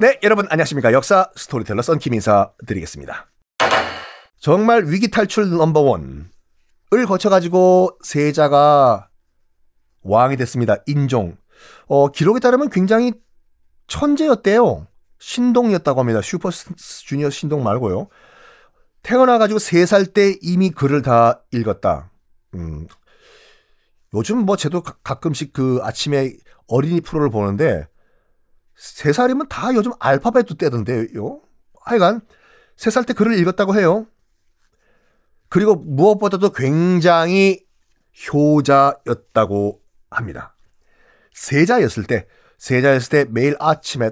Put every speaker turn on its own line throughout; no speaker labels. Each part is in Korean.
네, 여러분 안녕하십니까. 역사 스토리텔러 썬킴 인사 드리겠습니다. 정말 위기 탈출 넘버원을 거쳐가지고 세자가 왕이 됐습니다. 인종. 어, 기록에 따르면 굉장히 천재였대요. 신동이었다고 합니다. 슈퍼 주니어 신동 말고요. 태어나가지고 3살 때 이미 글을 다 읽었다. 음, 요즘 뭐 저도 가끔씩 그 아침에 어린이 프로를 보는데 3살이면 다 요즘 알파벳도 떼던데요. 하여간 3살 때 글을 읽었다고 해요. 그리고 무엇보다도 굉장히 효자였다고 합니다. 세자였을 때, 세자였을 때 매일 아침에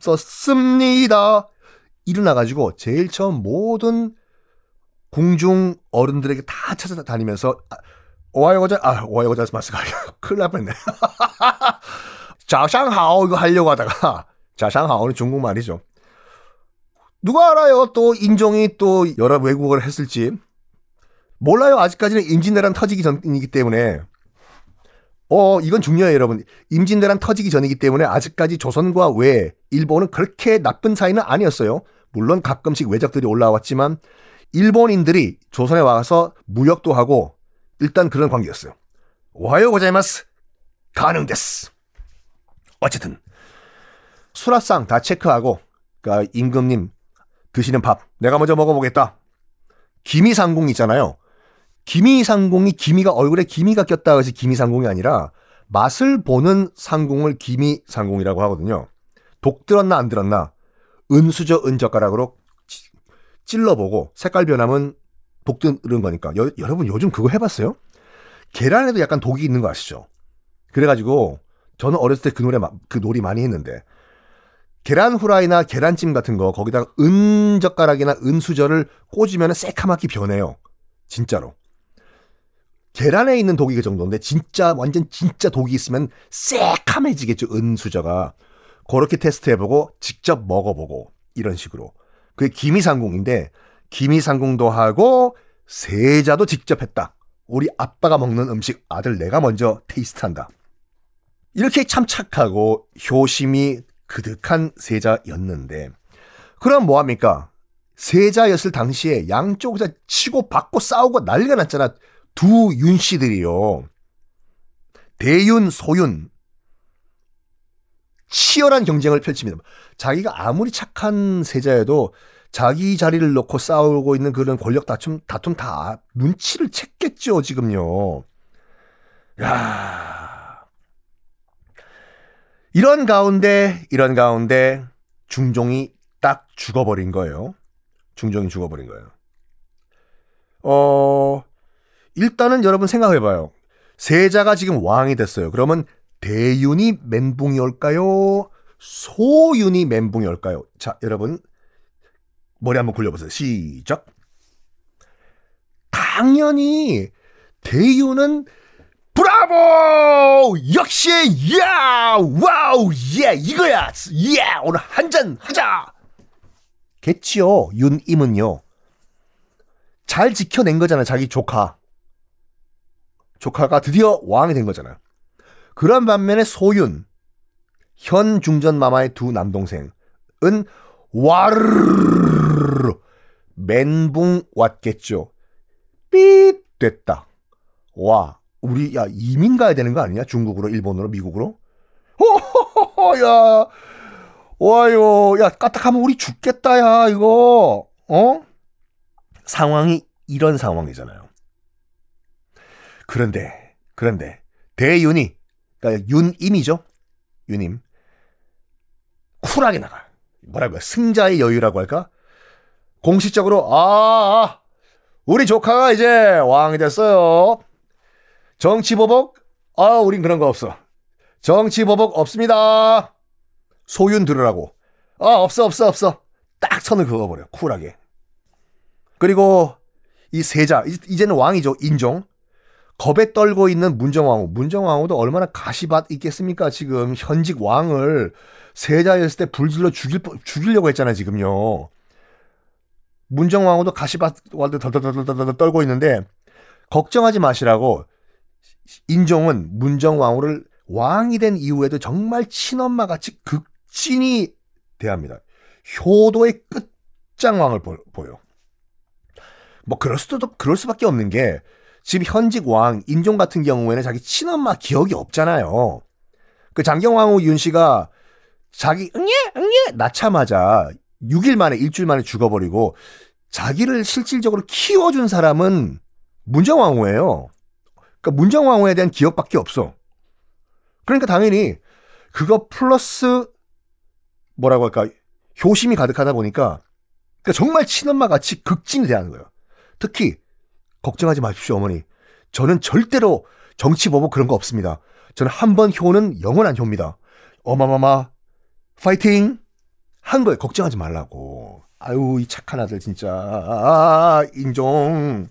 썼습니다. 일어나가지고 제일 처음 모든 궁중 어른들에게 다 찾아다니면서 아, 오하요 고자 아 오하요 고자 마스가 큰일 날 뻔했네. 자샹하오 이거 하려고 하다가 자샹하오는 중국말이죠. 누가 알아요? 또 인종이 또 여러 외국어를 했을지 몰라요. 아직까지는 임진왜란 터지기 전이기 때문에 어 이건 중요해요, 여러분. 임진왜란 터지기 전이기 때문에 아직까지 조선과 외 일본은 그렇게 나쁜 사이는 아니었어요. 물론 가끔씩 외적들이 올라왔지만 일본인들이 조선에 와서 무역도 하고 일단 그런 관계였어요. 오하요 고자이마스 가능데스. 어쨌든 수라상 다 체크하고 그러니까 임금님 드시는 밥 내가 먼저 먹어보겠다. 기미상궁 있잖아요. 기미상궁이 기미가 얼굴에 기미가 꼈다 해서 기미상궁이 아니라 맛을 보는 상궁을 기미상궁이라고 하거든요. 독 들었나 안 들었나 은수저 은젓가락으로 찔러보고 색깔 변하면 독 들은 거니까 여, 여러분 요즘 그거 해봤어요? 계란에도 약간 독이 있는 거 아시죠? 그래가지고 저는 어렸을 때 그 노래 그 놀이 많이 했는데 계란 후라이나 계란찜 같은 거 거기다가 은 젓가락이나 은 수저를 꽂으면 새카맣게 변해요. 진짜로. 계란에 있는 독이 그 정도인데 진짜 완전 진짜 독이 있으면 새카매지겠죠 은 수저가. 그렇게 테스트해보고 직접 먹어보고 이런 식으로. 그게 기미상궁인데 기미상궁도 하고 세자도 직접 했다. 우리 아빠가 먹는 음식 아들 내가 먼저 테이스트한다. 이렇게 참 착하고 효심이 그득한 세자였는데 그럼 뭐합니까? 세자였을 당시에 양쪽에서 치고 받고 싸우고 난리가 났잖아. 두 윤씨들이요. 대윤, 소윤. 치열한 경쟁을 펼칩니다. 자기가 아무리 착한 세자여도 자기 자리를 놓고 싸우고 있는 그런 권력 다툼, 다툼 다 눈치를 챘겠죠, 지금요. 야 이런 가운데, 이런 가운데 중종이 딱 죽어버린 거예요. 중종이 죽어버린 거예요. 어, 일단은 여러분 생각해봐요. 세자가 지금 왕이 됐어요. 그러면 대윤이 멘붕이 올까요? 소윤이 멘붕이 올까요? 자, 여러분 머리 한번 굴려보세요. 시작. 당연히 대윤은 브라보! 역시 야! 와우! 예! 이거야! 예! 오늘 한 잔 하자! 겠지요. 윤임은요. 잘 지켜낸 거잖아. 자기 조카. 조카가 드디어 왕이 된 거잖아. 그런 반면에 소윤, 현 중전 마마의 두 남동생은 와르르 멘붕 왔겠죠. 삐 됐다. 와 우리 야 이민 가야 되는 거 아니냐? 중국으로, 일본으로, 미국으로? 호호호호 야. 와요. 야 까딱하면 우리 죽겠다 야 이거. 어? 상황이 이런 상황이잖아요. 그런데 그런데 대윤이 그러니까 윤임이죠? 윤임. 쿨하게 나가. 뭐라고요? 승자의 여유라고 할까? 공식적으로 아, 아 우리 조카가 이제 왕이 됐어요. 정치보복? 아, 우린 그런 거 없어. 정치보복 없습니다. 소윤 들으라고. 아, 없어, 없어, 없어. 딱 선을 그어버려. 쿨하게. 그리고 이 세자, 이제는 왕이죠. 인종. 겁에 떨고 있는 문정왕후. 문정왕후도 얼마나 가시밭 있겠습니까? 지금 현직 왕을 세자였을 때 불질러 죽일, 죽이려고 했잖아요, 지금요. 문정왕후도 가시밭 덜덜덜덜덜 떨고 있는데 걱정하지 마시라고 인종은 문정왕후를 왕이 된 이후에도 정말 친엄마 같이 극진히 대합니다. 효도의 끝장왕을 보, 보여. 뭐 그럴 수도 그럴 수밖에 없는 게 지금 현직 왕 인종 같은 경우에는 자기 친엄마 기억이 없잖아요. 그 장경왕후 윤 씨가 자기 응예 응예 낳자마자 6일 만에 일주일 만에 죽어버리고 자기를 실질적으로 키워준 사람은 문정왕후예요. 그러니까 문정왕후에 대한 기억밖에 없어. 그러니까 당연히 그거 플러스 뭐라고 할까 효심이 가득하다 보니까 그러니까 정말 친엄마 같이 극진이 대하는 거예요. 특히 걱정하지 마십시오 어머니. 저는 절대로 정치 보복 그런 거 없습니다. 저는 한 번 효는 영원한 효입니다. 어마마마 파이팅 한 거예요. 걱정하지 말라고. 아유 이 착한 아들 진짜 아, 인종.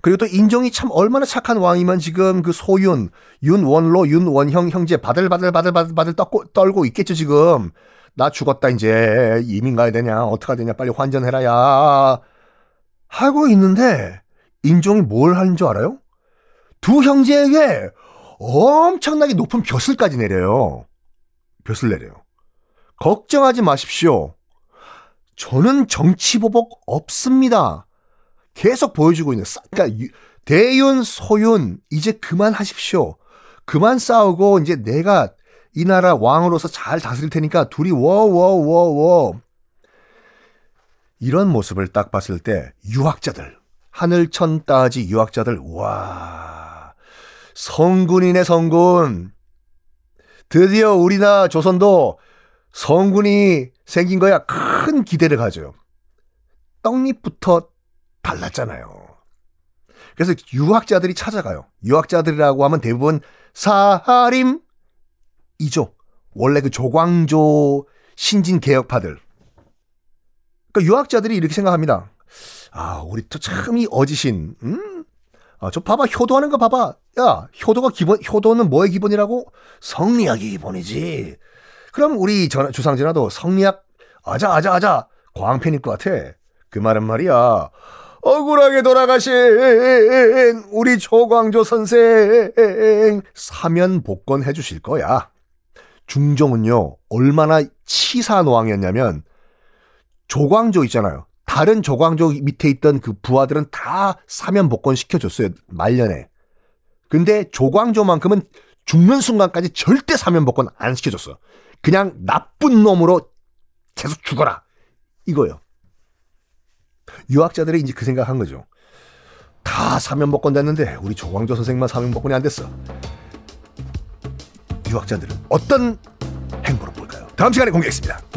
그리고 또 인종이 참 얼마나 착한 왕이면 지금 그 소윤, 윤원로, 윤원형 형제 바들바들 바들바들 바들 떨고, 떨고 있겠죠 지금. 나 죽었다 이제 이민 가야 되냐 어떡하 되냐 빨리 환전해라 야 하고 있는데 인종이 뭘 하는 줄 알아요? 두 형제에게 엄청나게 높은 벼슬까지 내려요. 벼슬 내려요. 걱정하지 마십시오. 저는 정치보복 없습니다. 계속 보여주고 있는, 그러니까 대윤, 소윤, 이제 그만하십시오. 그만 싸우고, 이제 내가 이 나라 왕으로서 잘 다스릴 테니까 둘이 워워워워. 이런 모습을 딱 봤을 때, 유학자들, 하늘천 따지 유학자들, 와, 성군이네, 성군. 드디어 우리나라 조선도 성군이 생긴 거야 큰 기대를 가져요. 떡잎부터 달랐잖아요. 그래서 유학자들이 찾아가요. 유학자들이라고 하면 대부분 사림이죠. 원래 그 조광조 신진 개혁파들. 그러니까 유학자들이 이렇게 생각합니다. 아, 우리 또 참 이 어지신, 음? 아, 저 봐봐, 효도하는 거 봐봐. 야, 효도가 기본, 효도는 뭐의 기본이라고? 성리학이 기본이지. 그럼 우리 전, 주상진화도 성리학, 아자, 아자, 아자, 광팬일 것 같아. 그 말은 말이야. 억울하게 돌아가신 우리 조광조 선생 사면 복권해 주실 거야. 중종은요, 얼마나 치사한 왕이었냐면, 조광조 있잖아요. 다른 조광조 밑에 있던 그 부하들은 다 사면 복권 시켜줬어요. 말년에. 근데 조광조만큼은 죽는 순간까지 절대 사면 복권 안 시켜줬어. 그냥 나쁜 놈으로 계속 죽어라. 이거요. 유학자들이 이제 그 생각한 거죠. 다 사면 복권 됐는데 우리 조광조 선생만 사면 복권이 안 됐어. 유학자들은 어떤 행보를 볼까요? 다음 시간에 공개하겠습니다.